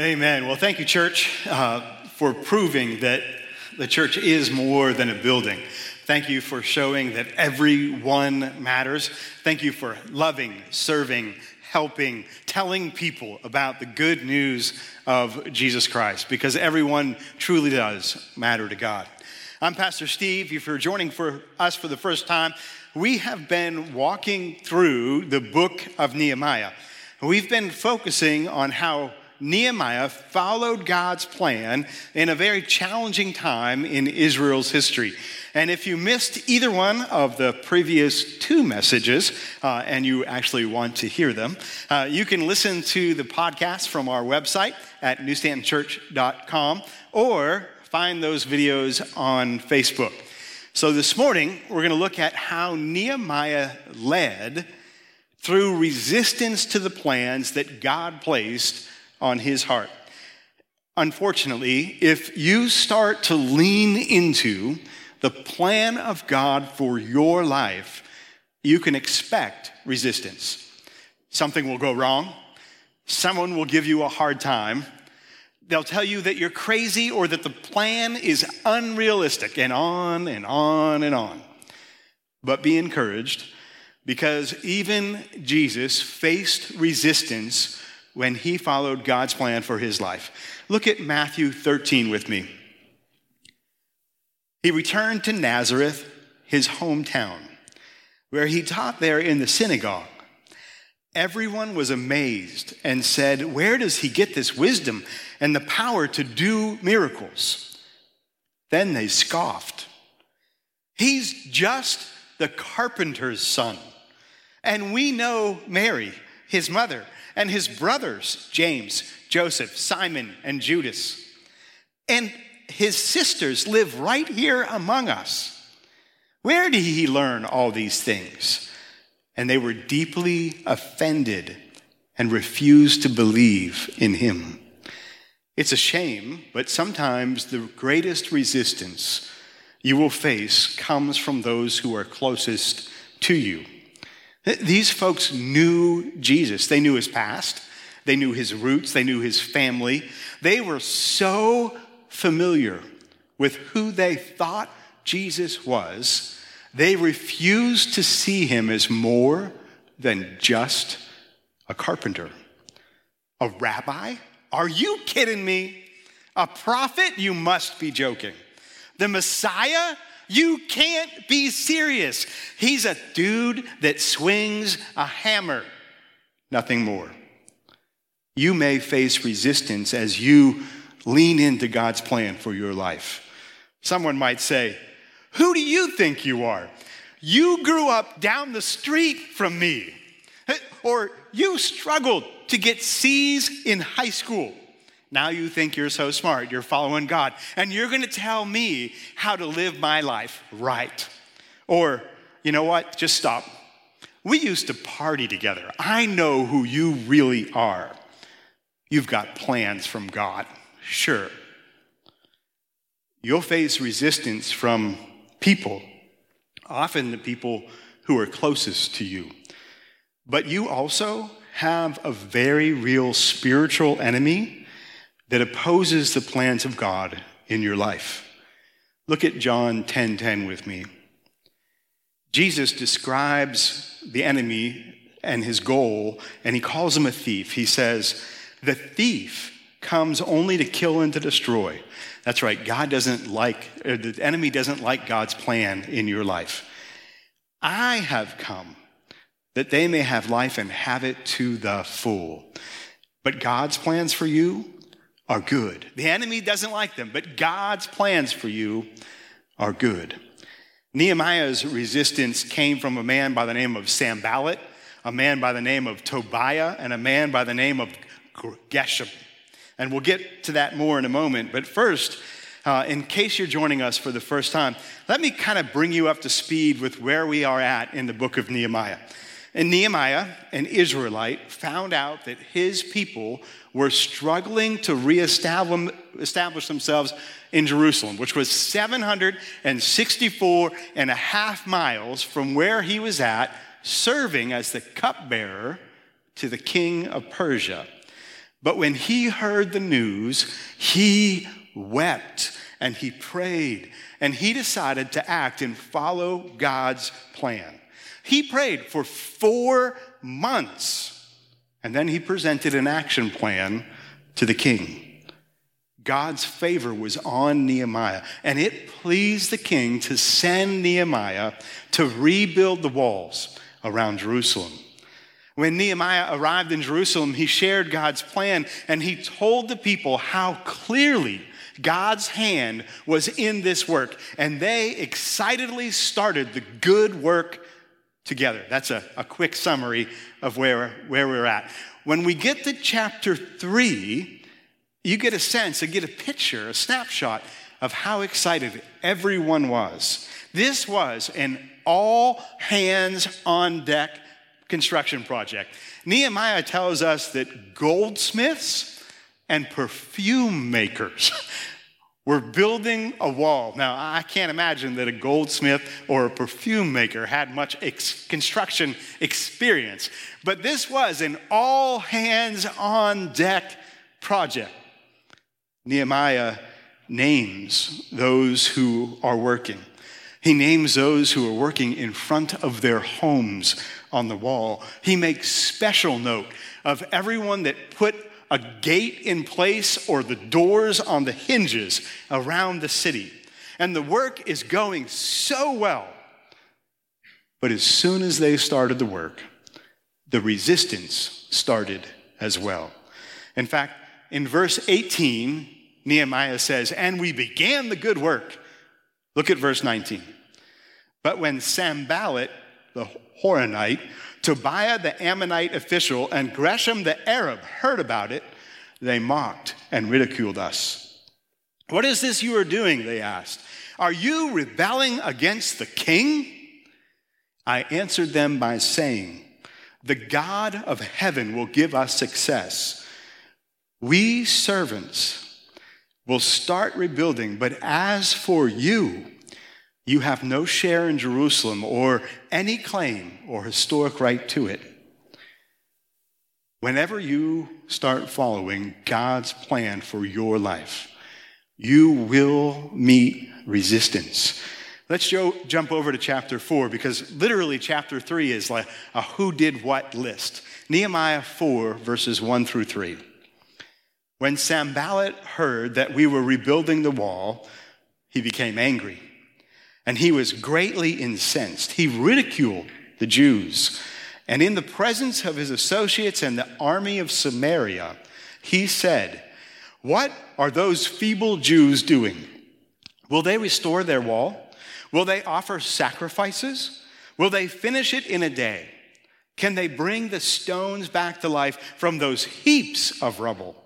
Amen. Well, thank you, church, uh, for proving that the church is more than a building. Thank you for showing that everyone matters. Thank you for loving, serving, helping, telling people about the good news of Jesus Christ, because everyone truly does matter to God. I'm Pastor Steve. If you're joining for us for the first time, we have been walking through the book of Nehemiah. We've been focusing on how Nehemiah followed God's plan in a very challenging time in Israel's history. And if you missed either one of the previous two messages, uh, and you actually want to hear them, uh, you can listen to the podcast from our website at newstantonchurch.com or find those videos on Facebook. So this morning, we're going to look at how Nehemiah led through resistance to the plans that God placed on his heart. Unfortunately, if you start to lean into the plan of God for your life, you can expect resistance. Something will go wrong. Someone will give you a hard time. They'll tell you that you're crazy or that the plan is unrealistic, and on and on and on. But be encouraged because even Jesus faced resistance when he followed God's plan for his life. Look at Matthew 13 with me. He returned to Nazareth, his hometown, where he taught there in the synagogue. Everyone was amazed and said, Where does he get this wisdom and the power to do miracles? Then they scoffed. He's just the carpenter's son. And we know Mary, his mother and his brothers, James, Joseph, Simon, and Judas. And his sisters live right here among us. Where did he learn all these things? And they were deeply offended and refused to believe in him. It's a shame, but sometimes the greatest resistance you will face comes from those who are closest to you. These folks knew Jesus. They knew his past, they knew his roots, they knew his family. They were so familiar with who they thought Jesus was, they refused to see him as more than just a carpenter. A rabbi? Are you kidding me? A prophet? You must be joking. The Messiah? You can't be serious. He's a dude that swings a hammer, nothing more. You may face resistance as you lean into God's plan for your life. Someone might say, Who do you think you are? You grew up down the street from me. Or you struggled to get C's in high school. Now you think you're so smart, you're following God, and you're gonna tell me how to live my life right. Or, you know what? Just stop. We used to party together. I know who you really are. You've got plans from God, sure. You'll face resistance from people, often the people who are closest to you. But you also have a very real spiritual enemy that opposes the plans of God in your life. Look at John 10:10 10, 10 with me. Jesus describes the enemy and his goal, and he calls him a thief. He says, The thief comes only to kill and to destroy. That's right, God doesn't like, uh, the enemy doesn't like God's plan in your life. I have come that they may have life and have it to the full. But God's plans for you are good. The enemy doesn't like them, but God's plans for you are good. Nehemiah's resistance came from a man by the name of Sanballat, a man by the name of Tobiah, and a man by the name of Geshem. And we'll get to that more in a moment. But first, uh, in case you're joining us for the first time, let me kind of bring you up to speed with where we are at in the book of Nehemiah. And Nehemiah, an Israelite, found out that his people were struggling to reestablish themselves in Jerusalem, which was 764 and a half miles from where he was at, serving as the cupbearer to the king of Persia. But when he heard the news, he wept and he prayed and he decided to act and follow God's plan. He prayed for four months and then he presented an action plan to the king. God's favor was on Nehemiah, and it pleased the king to send Nehemiah to rebuild the walls around Jerusalem. When Nehemiah arrived in Jerusalem, he shared God's plan and he told the people how clearly God's hand was in this work, and they excitedly started the good work together. That's a, a quick summary of where, where we're at. When we get to chapter three, you get a sense, you get a picture, a snapshot of how excited everyone was. This was an all hands on deck construction project. Nehemiah tells us that goldsmiths and perfume makers were building a wall. Now, I can't imagine that a goldsmith or a perfume maker had much ex- construction experience, but this was an all hands on deck project. Nehemiah names those who are working. He names those who are working in front of their homes on the wall. He makes special note of everyone that put a gate in place or the doors on the hinges around the city. And the work is going so well. But as soon as they started the work, the resistance started as well. In fact, in verse 18, Nehemiah says, And we began the good work. Look at verse 19. But when Sanballat, the Horonite, Tobiah the Ammonite official, and Geshem the Arab heard about it, they mocked and ridiculed us. What is this you are doing? They asked. Are you rebelling against the king? I answered them by saying, The God of heaven will give us success. We servants will start rebuilding, but as for you, you have no share in Jerusalem or any claim or historic right to it. Whenever you start following God's plan for your life, you will meet resistance. Let's jump over to chapter four because literally chapter three is like a who did what list. Nehemiah 4, verses 1 through 3. When Sanballat heard that we were rebuilding the wall, he became angry and he was greatly incensed. He ridiculed the Jews. And in the presence of his associates and the army of Samaria, he said, What are those feeble Jews doing? Will they restore their wall? Will they offer sacrifices? Will they finish it in a day? Can they bring the stones back to life from those heaps of rubble,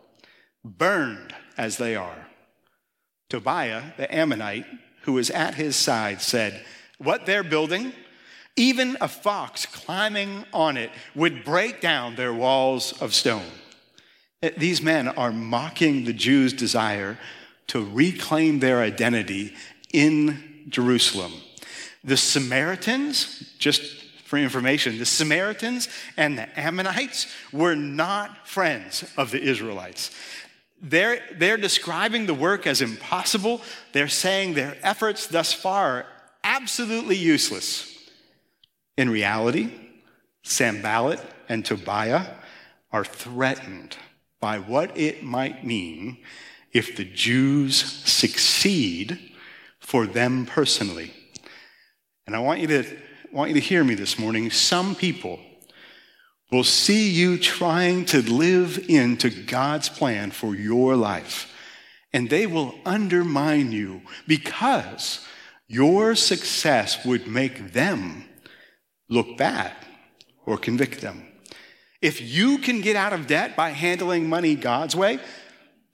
burned as they are? Tobiah, the Ammonite, who was at his side, said, What they're building, even a fox climbing on it would break down their walls of stone. Eh, these men are mocking the Jews' desire to reclaim their identity in Jerusalem. The Samaritans, just for information, the Samaritans and the Ammonites were not friends of the Israelites. They're, they're describing the work as impossible. They're saying their efforts thus far are absolutely useless. In reality, Sanballat and Tobiah are threatened by what it might mean if the Jews succeed for them personally. And I want you to, want you to hear me this morning. Some people will see you trying to live into God's plan for your life. And they will undermine you because your success would make them look bad or convict them. If you can get out of debt by handling money God's way,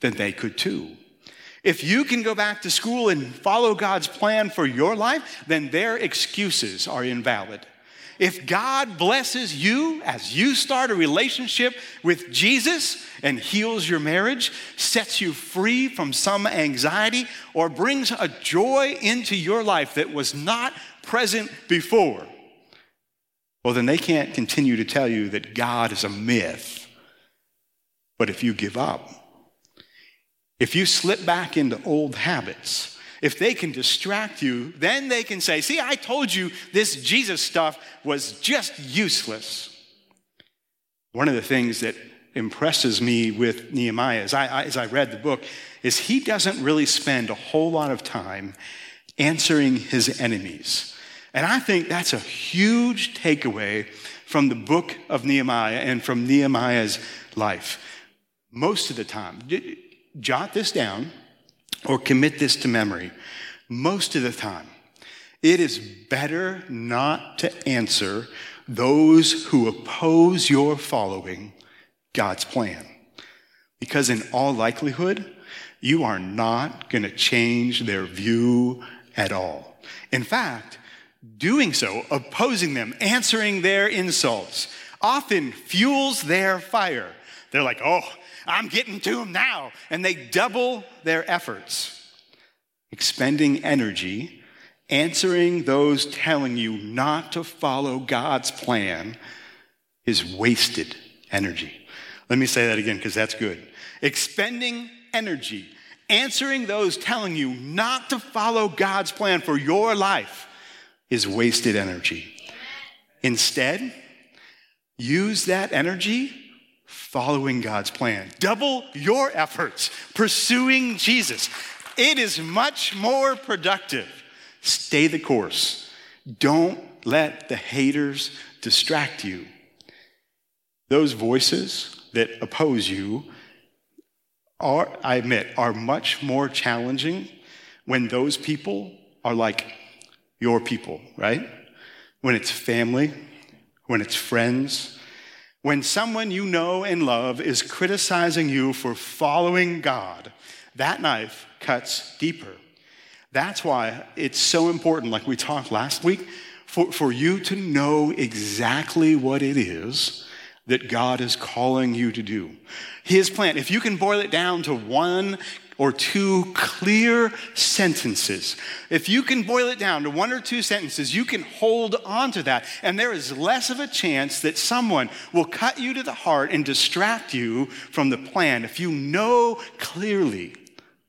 then they could too. If you can go back to school and follow God's plan for your life, then their excuses are invalid. If God blesses you as you start a relationship with Jesus and heals your marriage, sets you free from some anxiety, or brings a joy into your life that was not present before, well, then they can't continue to tell you that God is a myth. But if you give up, if you slip back into old habits, if they can distract you, then they can say, See, I told you this Jesus stuff was just useless. One of the things that impresses me with Nehemiah as I, as I read the book is he doesn't really spend a whole lot of time answering his enemies. And I think that's a huge takeaway from the book of Nehemiah and from Nehemiah's life. Most of the time, jot this down or commit this to memory. Most of the time, it is better not to answer those who oppose your following God's plan. Because in all likelihood, you are not going to change their view at all. In fact, doing so, opposing them, answering their insults, often fuels their fire. They're like, oh, I'm getting to them now. And they double their efforts, expending energy, answering those telling you not to follow God's plan is wasted energy. Let me say that again because that's good. Expending energy, answering those telling you not to follow God's plan for your life is wasted energy. Instead, use that energy following God's plan. Double your efforts pursuing Jesus. It is much more productive. Stay the course. Don't let the haters distract you. Those voices that oppose you are, I admit, are much more challenging when those people are like your people, right? When it's family, when it's friends, when someone you know and love is criticizing you for following God, that knife cuts deeper. That's why it's so important, like we talked last week, for, for you to know exactly what it is that God is calling you to do. His plan, if you can boil it down to one or two clear sentences. If you can boil it down to one or two sentences, you can hold on to that. And there is less of a chance that someone will cut you to the heart and distract you from the plan if you know clearly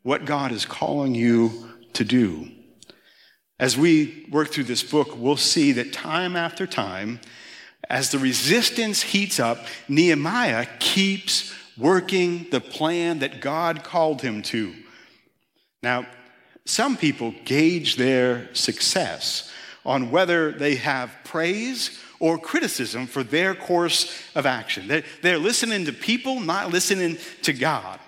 what God is calling you to do. As we work through this book, we'll see that time after time, as the resistance heats up, Nehemiah keeps working the plan that God called him to. Now, some people gauge their success on whether they have praise or criticism for their course of action. They're listening to people, not listening to God.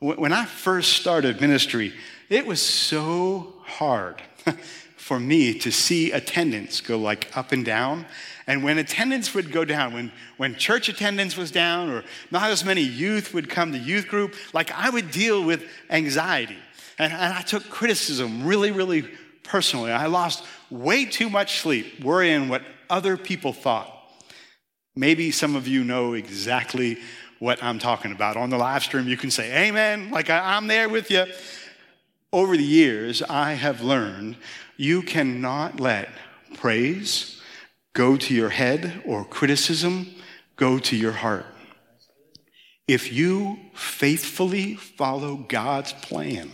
When I first started ministry, it was so hard for me to see attendance go like up and down. And when attendance would go down, when, when church attendance was down, or not as many youth would come to youth group, like I would deal with anxiety. And, and I took criticism really, really personally. I lost way too much sleep worrying what other people thought. Maybe some of you know exactly what I'm talking about. On the live stream, you can say, Amen, like I, I'm there with you. Over the years, I have learned you cannot let praise, go to your head or criticism go to your heart. If you faithfully follow God's plan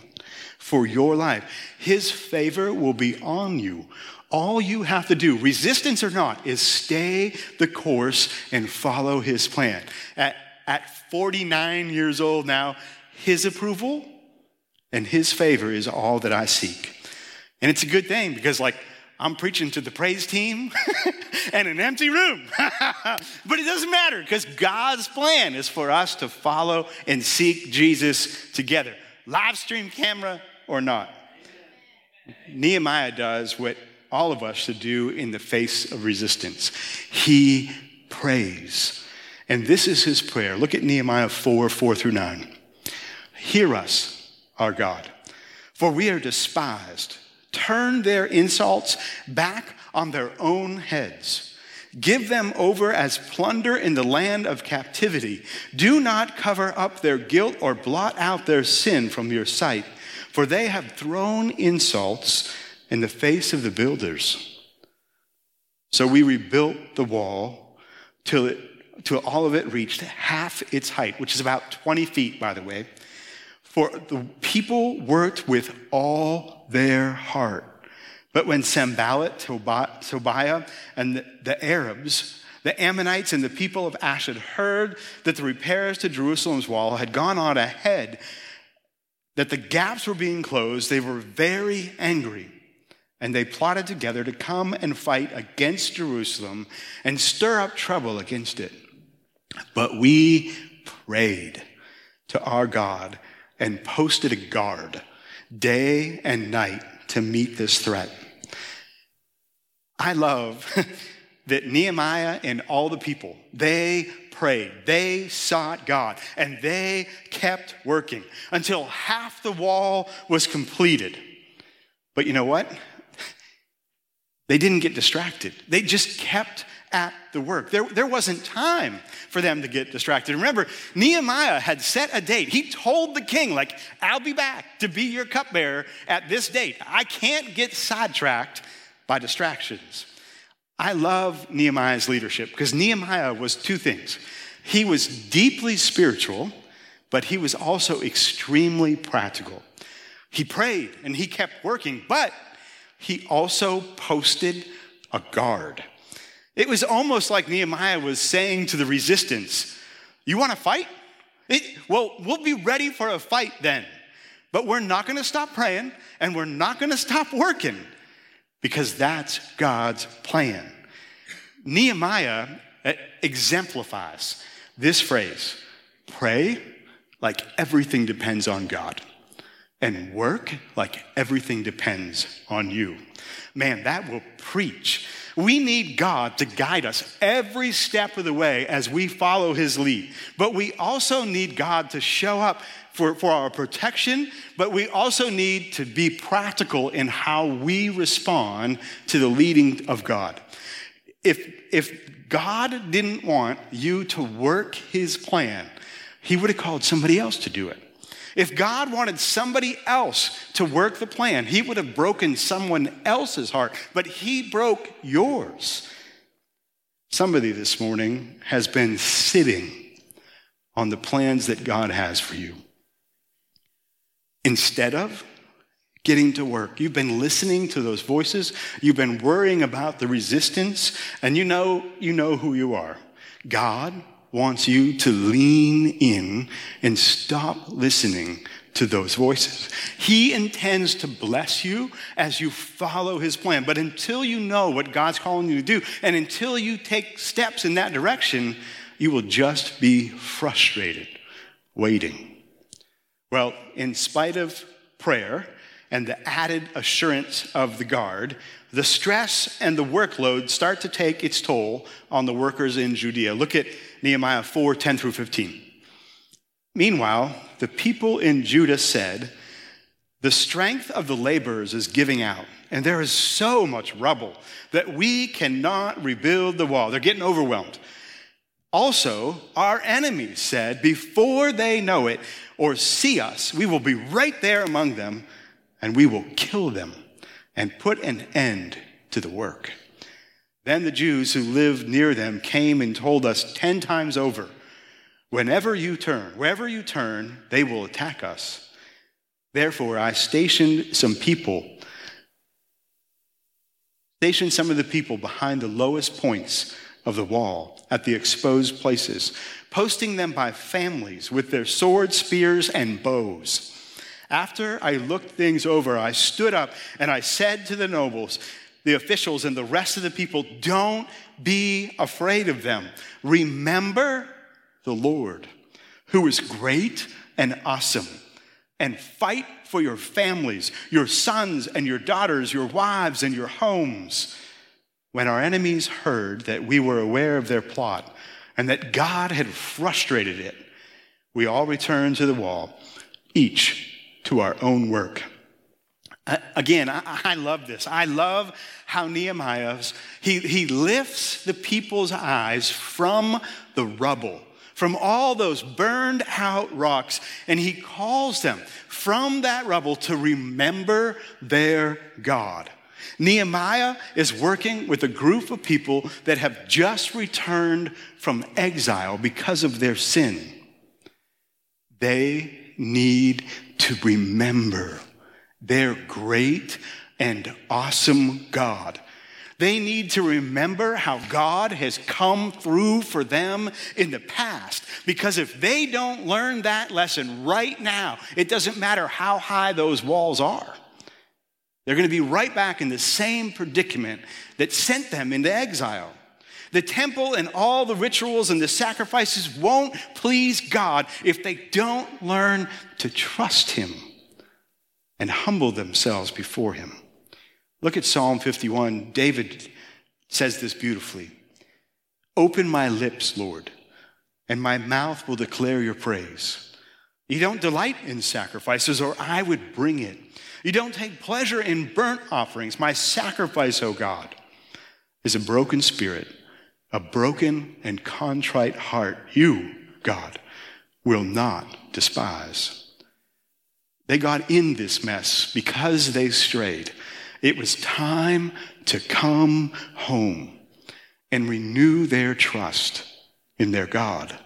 for your life, His favor will be on you. All you have to do, resistance or not, is stay the course and follow His plan. At, at 49 years old now, His approval and His favor is all that I seek. And it's a good thing because, like, I'm preaching to the praise team and an empty room. but it doesn't matter because God's plan is for us to follow and seek Jesus together, live stream camera or not. Nehemiah does what all of us should do in the face of resistance. He prays. And this is his prayer. Look at Nehemiah 4 4 through 9. Hear us, our God, for we are despised turn their insults back on their own heads. Give them over as plunder in the land of captivity. Do not cover up their guilt or blot out their sin from your sight, for they have thrown insults in the face of the builders. So we rebuilt the wall till it till all of it reached half its height, which is about 20 feet, by the way. For the people worked with all their heart. But when Sanballat, Tobiah, and the Arabs, the Ammonites, and the people of Ashdod heard that the repairs to Jerusalem's wall had gone on ahead, that the gaps were being closed, they were very angry. And they plotted together to come and fight against Jerusalem and stir up trouble against it. But we prayed to our God and posted a guard day and night to meet this threat. I love that Nehemiah and all the people, they prayed, they sought God, and they kept working until half the wall was completed. But you know what? They didn't get distracted. They just kept at the work. There, there wasn't time for them to get distracted. Remember, Nehemiah had set a date. He told the king, like, I'll be back to be your cupbearer at this date. I can't get sidetracked by distractions. I love Nehemiah's leadership because Nehemiah was two things. He was deeply spiritual, but he was also extremely practical. He prayed and he kept working, but he also posted a guard. It was almost like Nehemiah was saying to the resistance, You want to fight? It, well, we'll be ready for a fight then. But we're not going to stop praying and we're not going to stop working because that's God's plan. Nehemiah uh, exemplifies this phrase pray like everything depends on God and work like everything depends on you. Man, that will preach. We need God to guide us every step of the way as we follow his lead. But we also need God to show up for, for our protection, but we also need to be practical in how we respond to the leading of God. If, if God didn't want you to work his plan, he would have called somebody else to do it. If God wanted somebody else to work the plan, He would have broken someone else's heart, but He broke yours. Somebody this morning has been sitting on the plans that God has for you. Instead of getting to work, you've been listening to those voices, you've been worrying about the resistance, and you know, you know who you are. God wants you to lean in and stop listening to those voices. He intends to bless you as you follow his plan. But until you know what God's calling you to do, and until you take steps in that direction, you will just be frustrated, waiting. Well, in spite of prayer and the added assurance of the guard, the stress and the workload start to take its toll on the workers in Judea. Look at Nehemiah 4 10 through 15. Meanwhile, the people in Judah said, The strength of the laborers is giving out, and there is so much rubble that we cannot rebuild the wall. They're getting overwhelmed. Also, our enemies said, Before they know it or see us, we will be right there among them, and we will kill them and put an end to the work. Then the Jews who lived near them came and told us 10 times over Whenever you turn, wherever you turn, they will attack us. Therefore, I stationed some people, stationed some of the people behind the lowest points of the wall at the exposed places, posting them by families with their swords, spears, and bows. After I looked things over, I stood up and I said to the nobles, the officials, and the rest of the people, don't be afraid of them. Remember the Lord, who is great and awesome, and fight for your families, your sons and your daughters, your wives and your homes. When our enemies heard that we were aware of their plot and that God had frustrated it, we all returned to the wall, each to our own work. Again, I, I, love this. I love how Nehemiah, he, he lifts the people's eyes from the rubble, from all those burned out rocks, and he calls them from that rubble to remember their God. Nehemiah is working with a group of people that have just returned from exile because of their sin. They need to remember their great and awesome God. They need to remember how God has come through for them in the past. Because if they don't learn that lesson right now, it doesn't matter how high those walls are. They're going to be right back in the same predicament that sent them into exile. The temple and all the rituals and the sacrifices won't please God if they don't learn to trust Him and humble themselves before Him. Look at Psalm 51. David says this beautifully Open my lips, Lord, and my mouth will declare your praise. You don't delight in sacrifices, or I would bring it. You don't take pleasure in burnt offerings. My sacrifice, O God, is a broken spirit a broken and contrite heart, you, God, will not despise. They got in this mess because they strayed. It was time to come home and renew their trust in their God.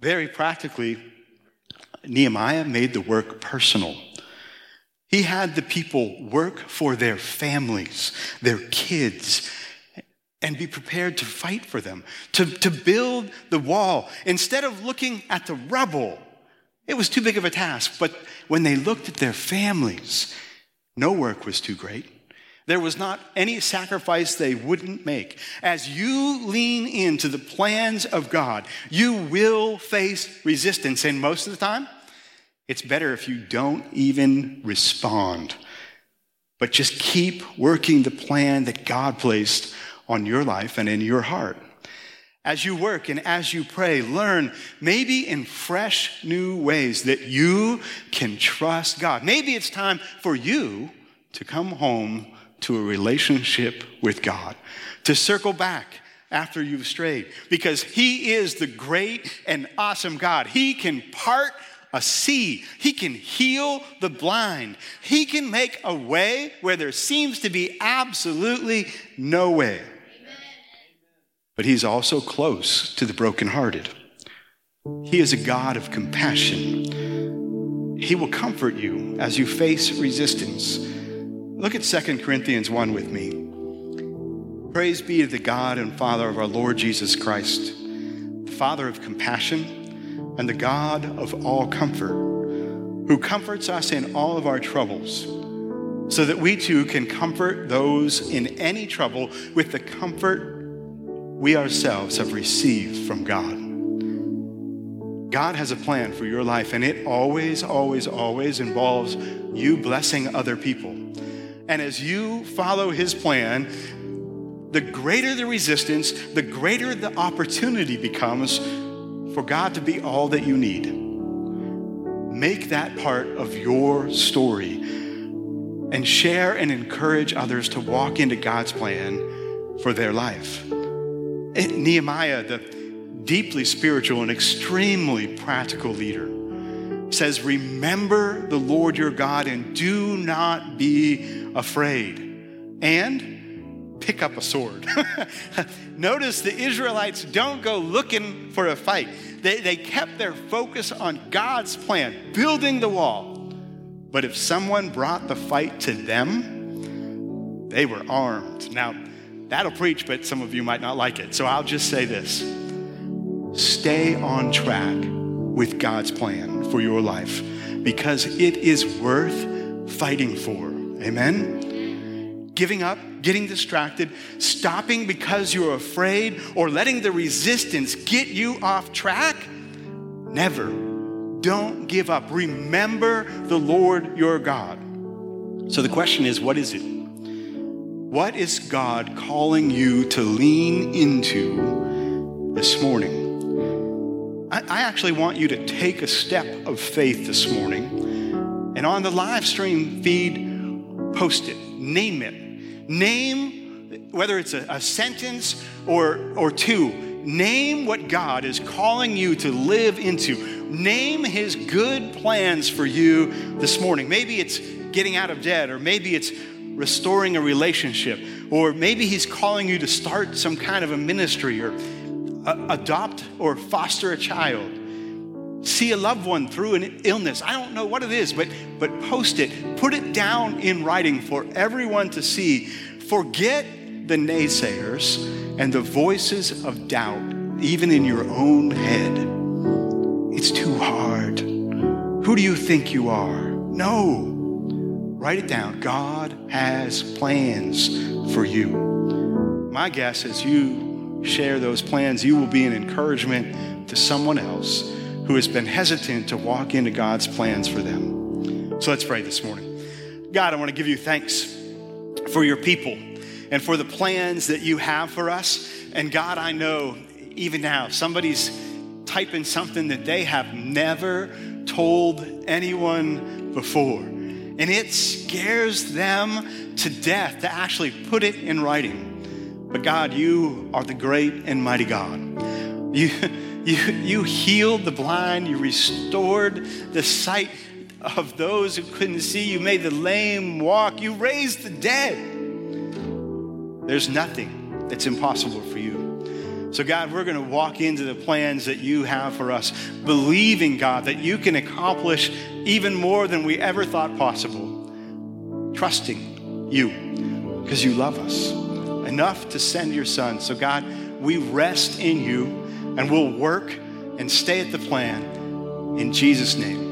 Very practically, Nehemiah made the work personal. He had the people work for their families, their kids, and be prepared to fight for them, to, to build the wall. Instead of looking at the rubble, it was too big of a task. But when they looked at their families, no work was too great. There was not any sacrifice they wouldn't make. As you lean into the plans of God, you will face resistance. And most of the time, it's better if you don't even respond, but just keep working the plan that God placed on your life and in your heart. As you work and as you pray, learn maybe in fresh new ways that you can trust God. Maybe it's time for you to come home to a relationship with God, to circle back after you've strayed, because He is the great and awesome God. He can part a sea. He can heal the blind. He can make a way where there seems to be absolutely no way but he's also close to the brokenhearted. He is a God of compassion. He will comfort you as you face resistance. Look at 2 Corinthians 1 with me. Praise be to the God and Father of our Lord Jesus Christ, the Father of compassion and the God of all comfort, who comforts us in all of our troubles, so that we too can comfort those in any trouble with the comfort we ourselves have received from God. God has a plan for your life, and it always, always, always involves you blessing other people. And as you follow His plan, the greater the resistance, the greater the opportunity becomes for God to be all that you need. Make that part of your story and share and encourage others to walk into God's plan for their life. Nehemiah, the deeply spiritual and extremely practical leader, says, Remember the Lord your God and do not be afraid. And pick up a sword. Notice the Israelites don't go looking for a fight. They, they kept their focus on God's plan, building the wall. But if someone brought the fight to them, they were armed. Now, That'll preach, but some of you might not like it. So I'll just say this stay on track with God's plan for your life because it is worth fighting for. Amen? Giving up, getting distracted, stopping because you're afraid, or letting the resistance get you off track? Never. Don't give up. Remember the Lord your God. So the question is what is it? What is God calling you to lean into this morning? I, I, actually want you to take a step of faith this morning and on the live stream feed, post it, name it. Name, whether it's a, a sentence or, or two, name what God is calling you to live into. Name his good plans for you this morning. Maybe it's getting out of debt, or maybe it's restoring a relationship, or maybe He's calling you to start some kind of a ministry or uh, adopt or foster a child see a loved one through an illness. I don't know what it is, but, but post it. Put it down in writing for everyone to see. Forget the naysayers and the voices of doubt, even in your own head. It's too hard. Who do you think you are? No. Write it down. God has plans for you. My guess is you share those plans, you will be an encouragement to someone else who has been hesitant to walk into God's plans for them. So let's pray this morning. God, I want to give you thanks for your people and for the plans that you have for us. And God, I know even now somebody's typing something that they have never told anyone before. And it scares them to death to actually put it in writing. But God, you are the great and mighty God. You you, you healed the blind, you restored the sight of those who couldn't see, you made the lame walk, you raised the dead. There's nothing that's impossible for you. So, God, we're going to walk into the plans that you have for us, believing, God, that you can accomplish even more than we ever thought possible. Trusting you because you love us enough to send your son. So, God, we rest in you and we'll work and stay at the plan in Jesus' name.